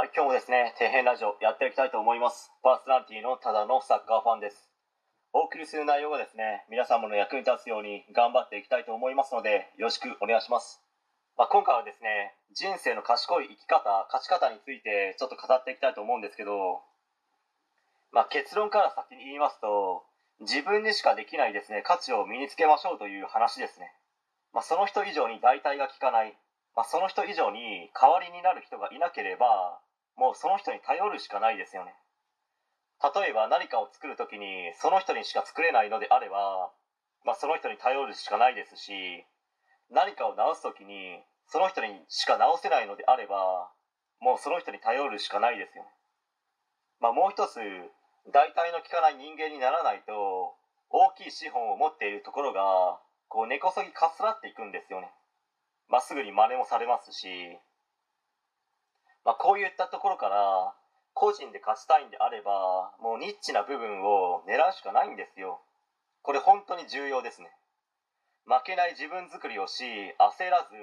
はい、今日もですね、底辺ラジオやっていきたいと思います。パーソナリティのただのサッカーファンです。お送りする内容がですね、皆様の役に立つように頑張っていきたいと思いますので、よろしくお願いします。まあ、今回はですね、人生の賢い生き方、勝ち方についてちょっと語っていきたいと思うんですけど、まあ、結論から先に言いますと、自分にしかできないですね、価値を身につけましょうという話ですね。まあ、その人以上に代替が効かない、まあ、その人以上に代わりになる人がいなければもうその人に頼るしかないですよね。例えば何かを作る時にその人にしか作れないのであれば、まあ、その人に頼るしかないですし何かを直す時にその人にしか直せないのであればもうその人に頼るしかないですよね、まあ、もう一つ代替の効かない人間にならないと大きい資本を持っているところがこう根こそぎかすらっていくんですよね。まっすぐに真似もされますし、まあ、こういったところから個人で勝ちたいんであればもうニッチな部分を狙うしかないんですよ。これ本当に重要ですね。負けない自分作りをし焦らず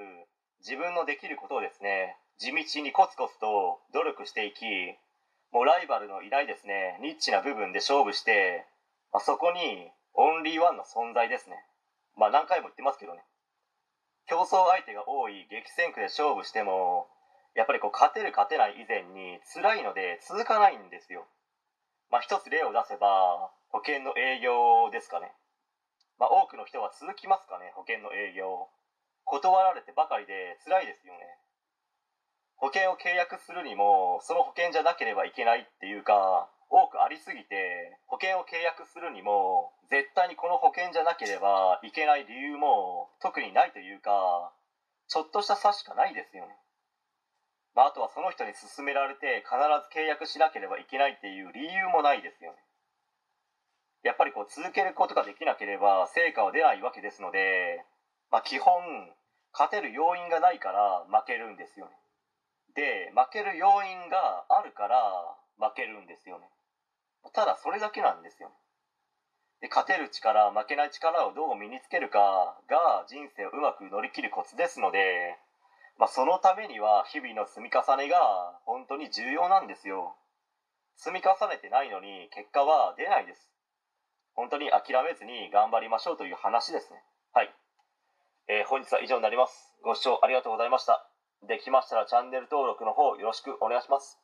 自分のできることをですね地道にコツコツと努力していきもうライバルのいないですね。ニッチな部分で勝負して、まあ、そこにオンリーワンの存在ですね。まあ何回も言ってますけどね。競争相手が多い激戦区で勝負してもやっぱりこう勝てる勝てない以前に辛いので続かないんですよ。まあ一つ例を出せば保険の営業ですかね。まあ多くの人は続きますかね保険の営業。断られてばかりで辛いですよね。保険を契約するにもその保険じゃなければいけないっていうか多くありすぎて保険を契約するにも絶対にこの保険じゃなければいけない理由も特にないというかちょっとした差しかないですよね、まあ、あとはその人に勧められて必ず契約しなければいけないっていう理由もないですよね。やっぱりこう続けることができなければ成果は出ないわけですので、まあ、基本勝てる要因がないから負けるんですよね。で負ける要因があるから負けるんですよね。ただそれだけなんですよで勝てる力負けない力をどう身につけるかが人生をうまく乗り切るコツですので、まあ、そのためには日々の積み重ねが本当に重要なんですよ。積み重ねてないのに結果は出ないです。本当に諦めずに頑張りましょうという話ですね。はい、えー本日は以上になります。ご視聴ありがとうございました。できましたらチャンネル登録の方よろしくお願いします。